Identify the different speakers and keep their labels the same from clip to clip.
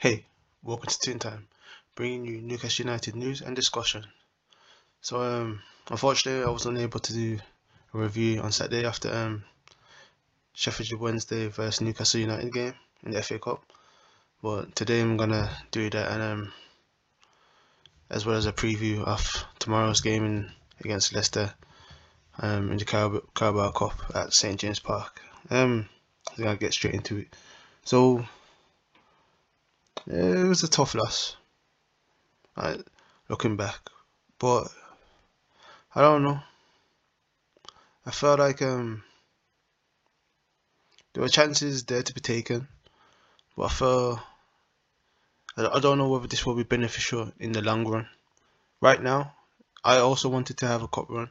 Speaker 1: Hey, welcome to Tin Time, bringing you Newcastle United news and discussion. So, um, unfortunately, I was unable to do a review on Saturday after um, Sheffield Wednesday versus Newcastle United game in the FA Cup. But today I'm gonna do that, and um, as well as a preview of tomorrow's game in, against Leicester um, in the Carab- Carabao Cup at St James Park. Um, I'm gonna get straight into it. So it was a tough loss. looking back, but I don't know. I felt like um there were chances there to be taken, but I felt I don't know whether this will be beneficial in the long run. Right now, I also wanted to have a cup run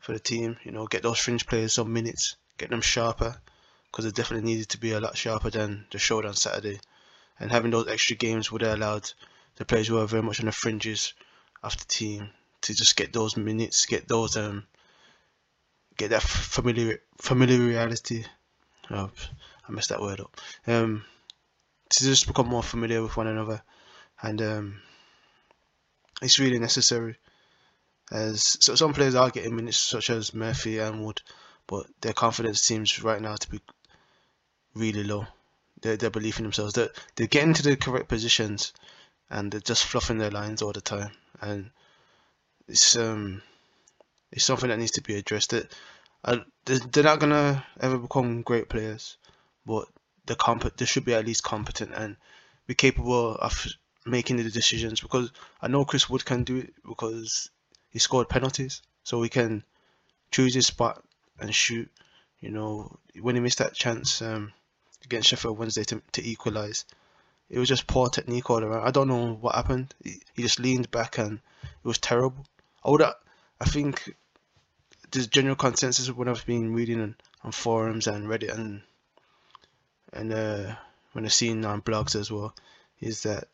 Speaker 1: for the team. You know, get those fringe players some minutes, get them sharper, because they definitely needed to be a lot sharper than the show on Saturday and having those extra games would have allowed the players who are very much on the fringes of the team to just get those minutes, get those um, get that familiar familiarity. Oh, I messed that word up. Um, to just become more familiar with one another, and um, it's really necessary. As so, some players are getting minutes, such as Murphy and Wood, but their confidence seems right now to be really low their, their belief in themselves. They're, they're getting to the correct positions and they're just fluffing their lines all the time. And it's um it's something that needs to be addressed. That uh, they're not gonna ever become great players, but they're comp- they should be at least competent and be capable of making the decisions. Because I know Chris Wood can do it because he scored penalties, so he can choose his spot and shoot. You know, when he missed that chance, um, against Sheffield Wednesday to, to equalise. It was just poor technique all around. I don't know what happened. He, he just leaned back and it was terrible. I would, I think, the general consensus when I've been reading on, on forums and Reddit and and uh, when I've seen on blogs as well, is that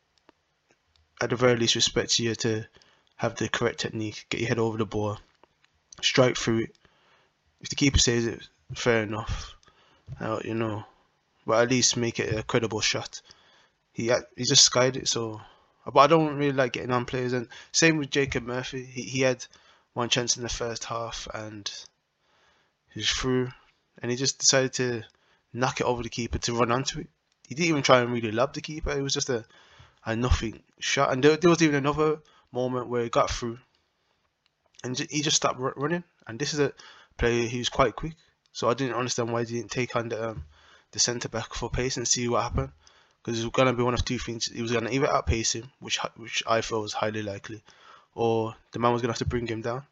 Speaker 1: at the very least respect you to have the correct technique, get your head over the ball, strike through it. If the keeper says it, fair enough. Uh, you know, but at least make it a credible shot. He he just skied it, so. But I don't really like getting on players, and same with Jacob Murphy. He he had one chance in the first half, and he's through, and he just decided to knock it over the keeper to run onto it. He didn't even try and really lob the keeper. It was just a a nothing shot, and there, there was even another moment where he got through, and he just stopped running. And this is a player who's quite quick, so I didn't understand why he didn't take on the um, the centre back for pace and see what happened. Because it's going to be one of two things. He was going to either outpace him, which which I felt was highly likely, or the man was going to have to bring him down.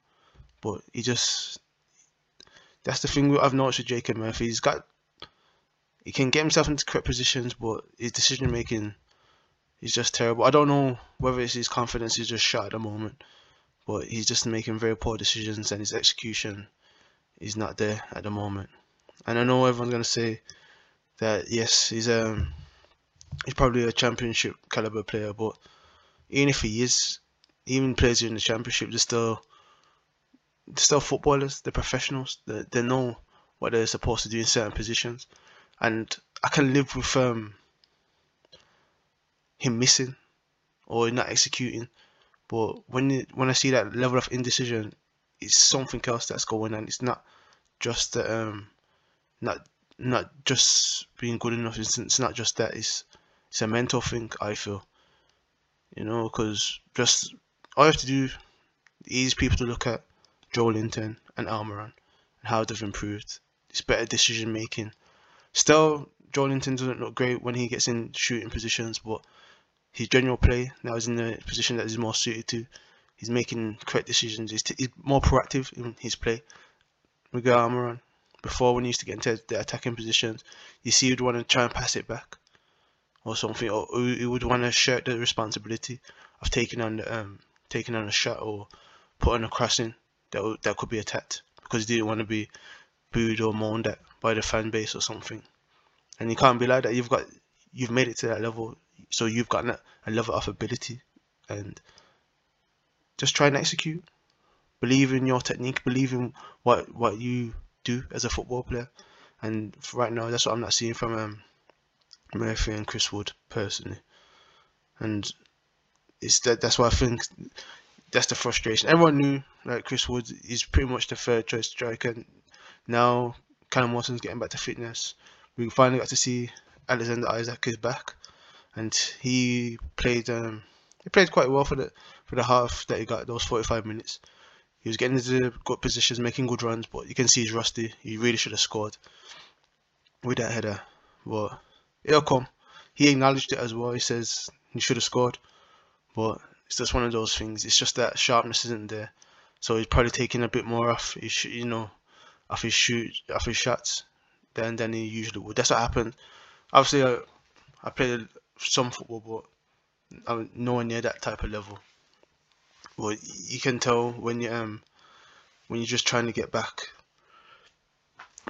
Speaker 1: But he just. That's the thing I've noticed with Jacob Murphy. He's got. He can get himself into correct positions, but his decision making is just terrible. I don't know whether it's his confidence is just shot at the moment, but he's just making very poor decisions and his execution is not there at the moment. And I know everyone's going to say that yes, he's um he's probably a championship caliber player, but even if he is, even players in the championship, they're still they're still footballers. They're professionals. They they know what they're supposed to do in certain positions, and I can live with um him missing or not executing. But when it, when I see that level of indecision, it's something else that's going on. It's not just um not not just being good enough. It's, it's not just that. It's it's a mental thing. I feel, you know, because just all have to do is people to look at Joelinton and Almiron and how they've improved. It's better decision making. Still, Joelinton doesn't look great when he gets in shooting positions, but his general play now is in the position that he's more suited to. He's making correct decisions. He's, t- he's more proactive in his play. We Miguel Almiron, before when he used to get into the attacking positions, you see he'd want to try and pass it back or something, or he would want to share the responsibility of taking on the, um taking on a shot or putting a crossing that that could be attacked because he didn't want to be booed or moaned at by the fan base or something. And you can't be like that. You've got you've made it to that level, so you've got a level of ability, and just try and execute. Believe in your technique. Believe in what what you do as a football player. And right now, that's what I'm not seeing from um, Murphy and Chris Wood personally. and it's that that's why I think that's the frustration. Everyone knew like Chris Wood is pretty much the third choice striker. Now Callum Wilson's getting back to fitness. We finally got to see Alexander Isak is back, and he played um, he played quite well for the for the half that he got those 45 minutes. He was getting into good positions, making good runs, but you can see he's rusty. He really should have scored with that header, but it'll come. He acknowledged it as well. He says he should have scored, but it's just one of those things. It's just that sharpness isn't there, so he's probably taking a bit more off. His, you know, off his shoot, off his shots, than than he usually would. That's what happened. Obviously, I, I played some football, but I'm nowhere near that type of level. But you can tell when you um when you're just trying to get back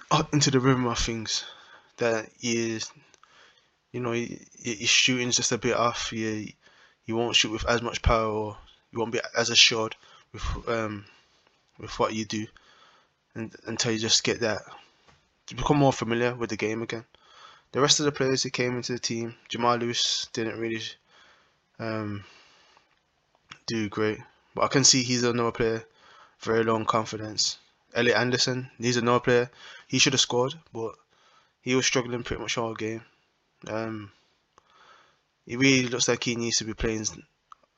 Speaker 1: up into the rhythm of things that you you know your, your shooting's just a bit off. You you won't shoot with as much power, or you won't be as assured with um with what you do, and until you just get that to become more familiar with the game again. The rest of the players who came into the team, Jamal Lewis didn't really um, do great, but I can see he's another player, very low in confidence. Elliot Anderson, he's another player. He should have scored, but he was struggling pretty much all game. Um, he really looks like he needs to be playing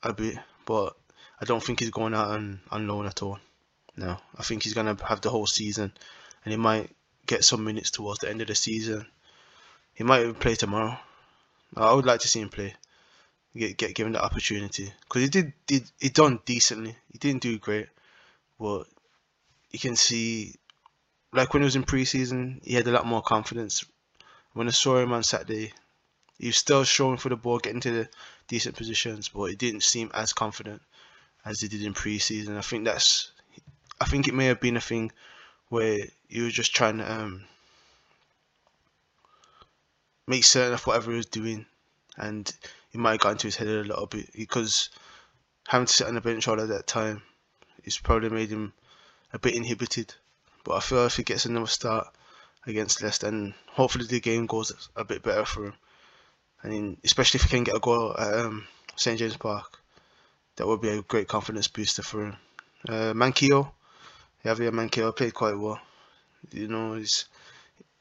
Speaker 1: a bit, but I don't think he's going out on, on loan at all. No, I think he's gonna have the whole season, and he might get some minutes towards the end of the season. He might even play tomorrow. I would like to see him play, get get given the opportunity because he did did he done decently. He didn't do great, but you can see, like when he was in preseason, he had a lot more confidence. When I saw him on Saturday, he was still showing for the ball, getting to the decent positions, but he didn't seem as confident as he did in preseason. I think that's, I think it may have been a thing where he was just trying to um, make certain of whatever he was doing, and he might have got into his head a little bit because having to sit on the bench all at that time, it's probably made him a bit inhibited. But I feel if he gets another start against Leicester, and hopefully the game goes a bit better for him, I mean, especially if he can get a goal at um, St James Park, that would be a great confidence booster for him. Uh, Manquillo, Javier Manquillo played quite well. You know, he's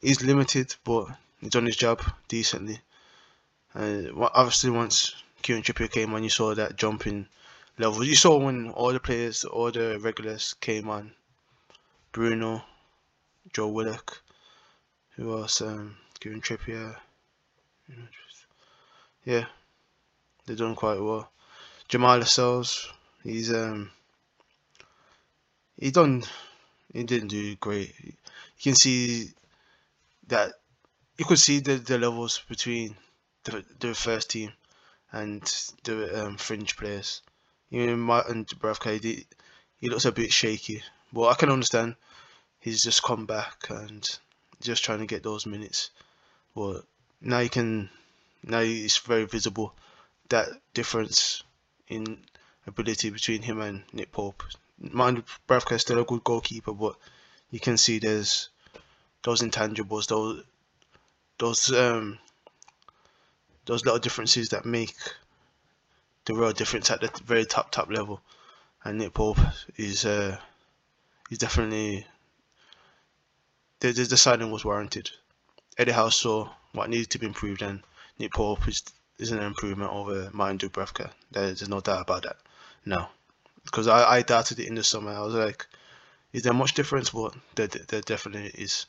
Speaker 1: he's limited, but he's done his job decently. Obviously, once Kieran Trippier came on, you saw that jumping level. You saw when all the players, all the regulars came on. Bruno, Joe Willock, who else? Um, Kieran Trippier yeah, they're doing quite well. Jamal Lascelles, he's um, he done, he didn't do great. You can see that you could see the, the levels between the the first team and the um, fringe players. Know, Martin Dubravka, he, he looks a bit shaky, but I can understand. He's just come back and just trying to get those minutes. But now you can now it's very visible that difference in ability between him and Nick Pope. Mind Bravka is still a good goalkeeper, but you can see there's those intangibles, those those um those little differences that make the real difference at the very top top level. And Nick Pope is uh he's definitely the, the signing was warranted. Eddie Howe saw what needed to be improved and Nick Pope is, is an improvement over Martin Dubravka. There's no doubt about that. No. Because I, I doubted it in the summer. I was like, is there much difference? But there, there definitely is.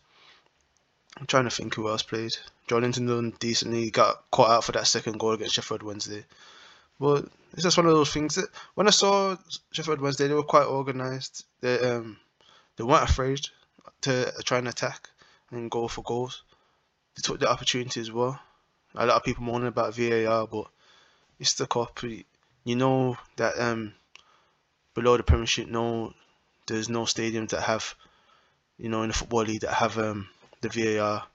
Speaker 1: I'm trying to think who else played. Joelinton done decently. Got caught out for that second goal against Sheffield Wednesday. But it's just one of those things that when I saw Sheffield Wednesday, they were quite organised. They um they weren't afraid to try and attack and go for goals. They took the opportunity as well a lot of people moaning about VAR, but it's the cup. You know that um, below the Premiership, no, there's no stadiums that have, you know, in the football league that have um, the VAR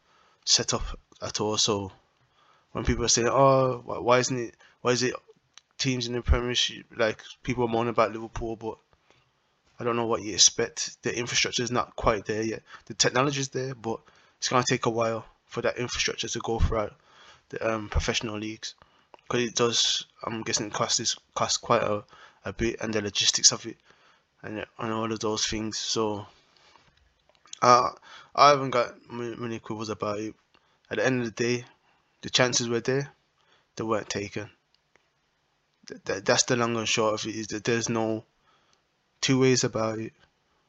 Speaker 1: set up at all. So when people are saying, "Oh, why isn't it? Why is it teams in the Premiership like people are moaning about Liverpool?" But I don't know what you expect. The infrastructure is not quite there yet. The technology is there, but it's gonna take a while for that infrastructure to go throughout the um, professional leagues. because it does. I'm guessing it costs is cost quite a, a bit, and the logistics of it, and and all of those things. So, uh, I haven't got many quibbles about it. At the end of the day, the chances were there, they weren't taken. That, that's the long and short of it. Is that there's no two ways about it.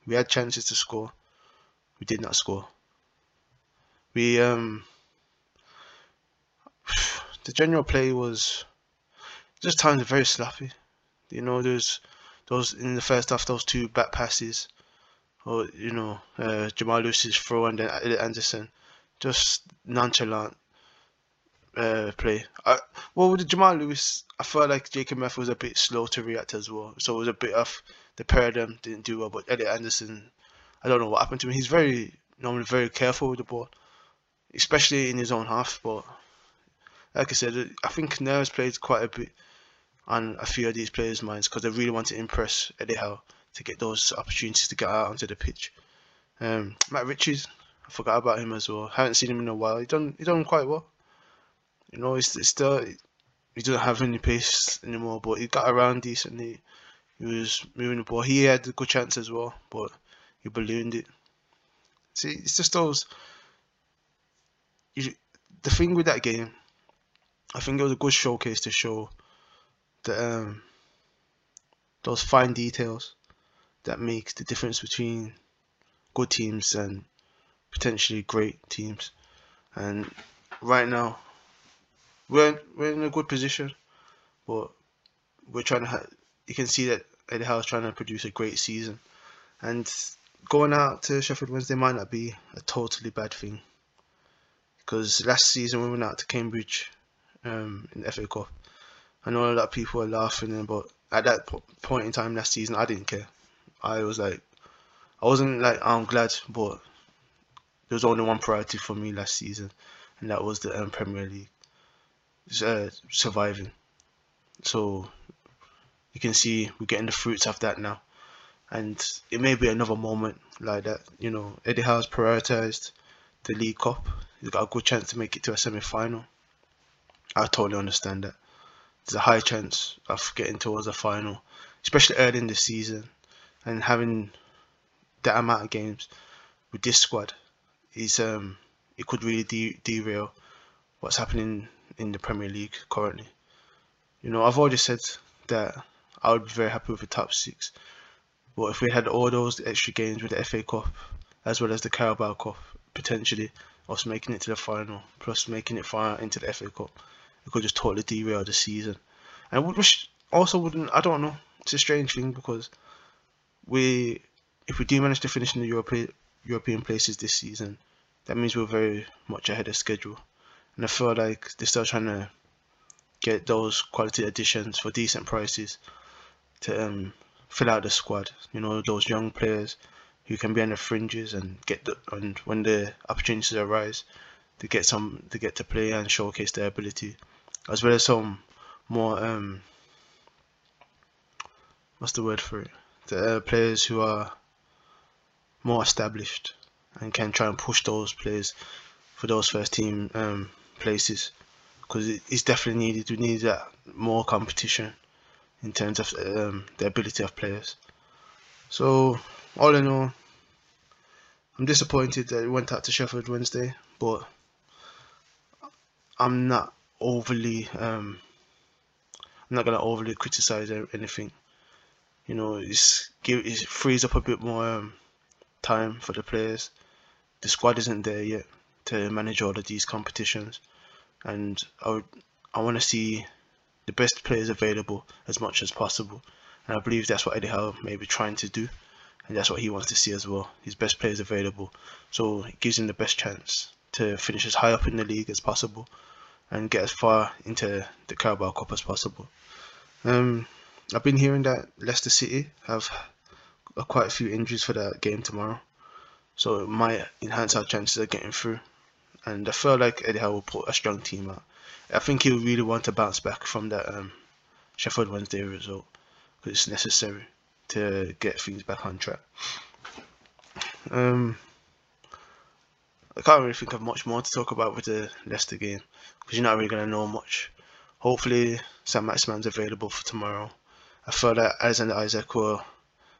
Speaker 1: We had chances to score, we did not score. We um the general play was just times very sloppy. You know, there's those in the first half, those two back passes, or you know, uh, Jamal Lewis's throw and then Anderson, just nonchalant uh, play. I, well, with Jamal Lewis, I felt like Jacob Murphy was a bit slow to react as well. So it was a bit of the pair of them didn't do well. But Elliot Anderson, I don't know what happened to him. He's very normally very careful with the ball, especially in his own half. But like I said, I think Neres played quite a bit on a few of these players' minds because they really want to impress Eddie Howe to get those opportunities to get out onto the pitch. Um, Matt Ritchie, I forgot about him as well. Haven't seen him in a while. He done he done quite well. You know, he's, he's still he doesn't have any pace anymore, but he got around decently. He was moving the ball. He had a good chance as well, but he ballooned it. See, it's just those. You, the thing with that game I think it was a good showcase to show the um, those fine details that make the difference between good teams and potentially great teams. And right now, we're we're in a good position, but we're trying to. Ha- you can see that Eddie Howe's trying to produce a great season, and going out to Sheffield Wednesday might not be a totally bad thing. Because last season we went out to Cambridge um, in the FA Cup. I know a lot of people are laughing, but at that point in time last season, I didn't care. I was like, I wasn't like I'm glad, but there was only one priority for me last season, and that was the um, Premier League uh, surviving. So you can see we're getting the fruits of that now, and it may be another moment like that. You know, Eddie Howe's prioritized the League Cup. He's got a good chance to make it to a semi-final. I totally understand that. There's a high chance of getting towards a final, especially early in the season, and having that amount of games with this squad is um it could really de- derail what's happening in the Premier League currently. You know, I've already said that I would be very happy with the top six, but if we had all those extra games with the FA Cup as well as the Carabao Cup potentially us making it to the final plus making it far into the FA Cup it could just totally derail the season. And which also wouldn't, I don't know, it's a strange thing because we, if we do manage to finish in the European European places this season, that means we're very much ahead of schedule. And I feel like they're still trying to get those quality additions for decent prices to um, fill out the squad. You know, those young players who can be on the fringes and get the and when the opportunities arise, to get some to get to play and showcase their ability as well as some more um what's the word for it the uh, players who are more established and can try and push those players for those first team um, places because it's definitely needed. We need that more competition in terms of um, the ability of players. So all in all, I'm disappointed that it went out to Sheffield Wednesday, but I'm not overly um, I'm not gonna overly criticize anything. You know, it's give it frees up a bit more um, time for the players. The squad isn't there yet to manage all of these competitions, and I would I want to see the best players available as much as possible, and I believe that's what Eddie Howe may be trying to do, and that's what he wants to see as well. His best players available, so it gives him the best chance to finish as high up in the league as possible and get as far into the Carabao Cup as possible. Um, I've been hearing that Leicester City have quite a few injuries for that game tomorrow, so it might enhance our chances of getting through. And I feel like Eddie Howe will put a strong team out. I think he'll really want to bounce back from that um, Sheffield Wednesday result because it's necessary to get things back on track. Um, I can't really think of much more to talk about with the Leicester game because you're not really going to know much hopefully Saint-Maximin's available for tomorrow. I feel that Alexander Isak will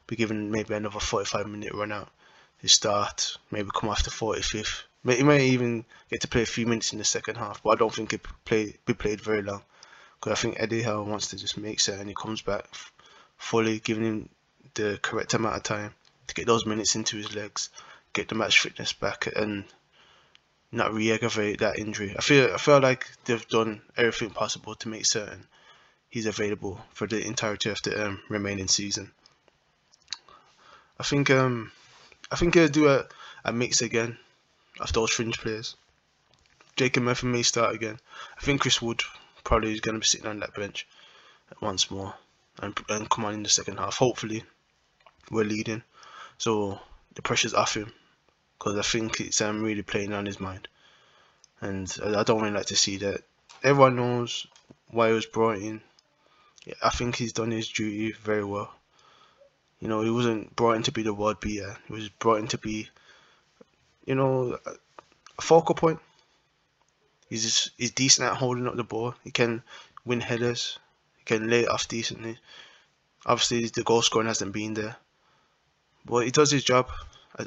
Speaker 1: be given maybe another 45 minute run out. His start, maybe come after 45th. He may even get to play a few minutes in the second half, but I don't think it play be played very long. Because I think Eddie Howe wants to just make certain he comes back fully, giving him the correct amount of time to get those minutes into his legs, get the match fitness back, and not re-aggravate that injury. I feel I feel like they've done everything possible to make certain he's available for the entirety of the um, remaining season. I think um I think they'll do a, a mix again of those fringe players. Jacob Murphy may start again. I think Chris Wood probably is going to be sitting on that bench once more and, and come on in the second half. Hopefully, we're leading, so the pressure's off him because I think it's um, really playing on his mind. And I don't really like to see that. Everyone knows why he was brought in. I think he's done his duty very well. You know, he wasn't brought in to be the world beater. He was brought in to be, you know, a focal point. He's just, he's decent at holding up the ball. He can win headers. He can lay it off decently. Obviously, the goal scoring hasn't been there, but he does his job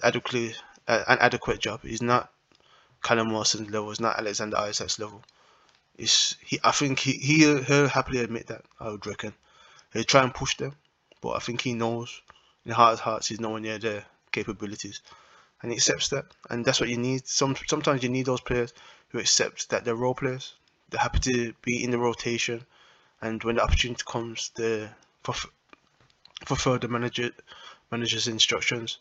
Speaker 1: adequately an adequate job. He's not Callum Wilson's level. He's not Alexander Isak's level. It's, he, I think he, he, he'll happily admit that, I would reckon. He'll try and push them, but I think he knows in heart of hearts he's nowhere near their capabilities. And he accepts that. And that's what you need. Some Sometimes you need those players who accept that they're role players. They're happy to be in the rotation. And when the opportunity comes, they fulfill the manager, manager's instructions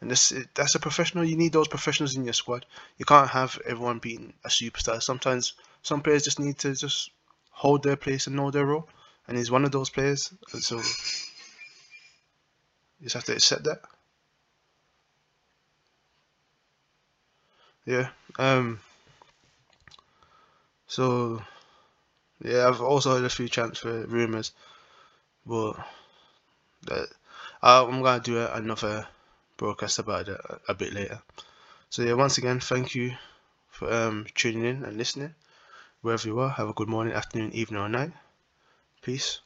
Speaker 1: and this that's a professional. You need those professionals in your squad. You can't have everyone being a superstar. Sometimes some players just need to just hold their place and know their role, and he's one of those players. And so you just have to accept that. Yeah. Um. So yeah, I've also heard a few transfer rumors, but that I'm gonna do another broadcast about it a, a bit later. So yeah, once again, thank you for um, tuning in and listening. Wherever you are, have a good morning, afternoon, evening, or night. Peace.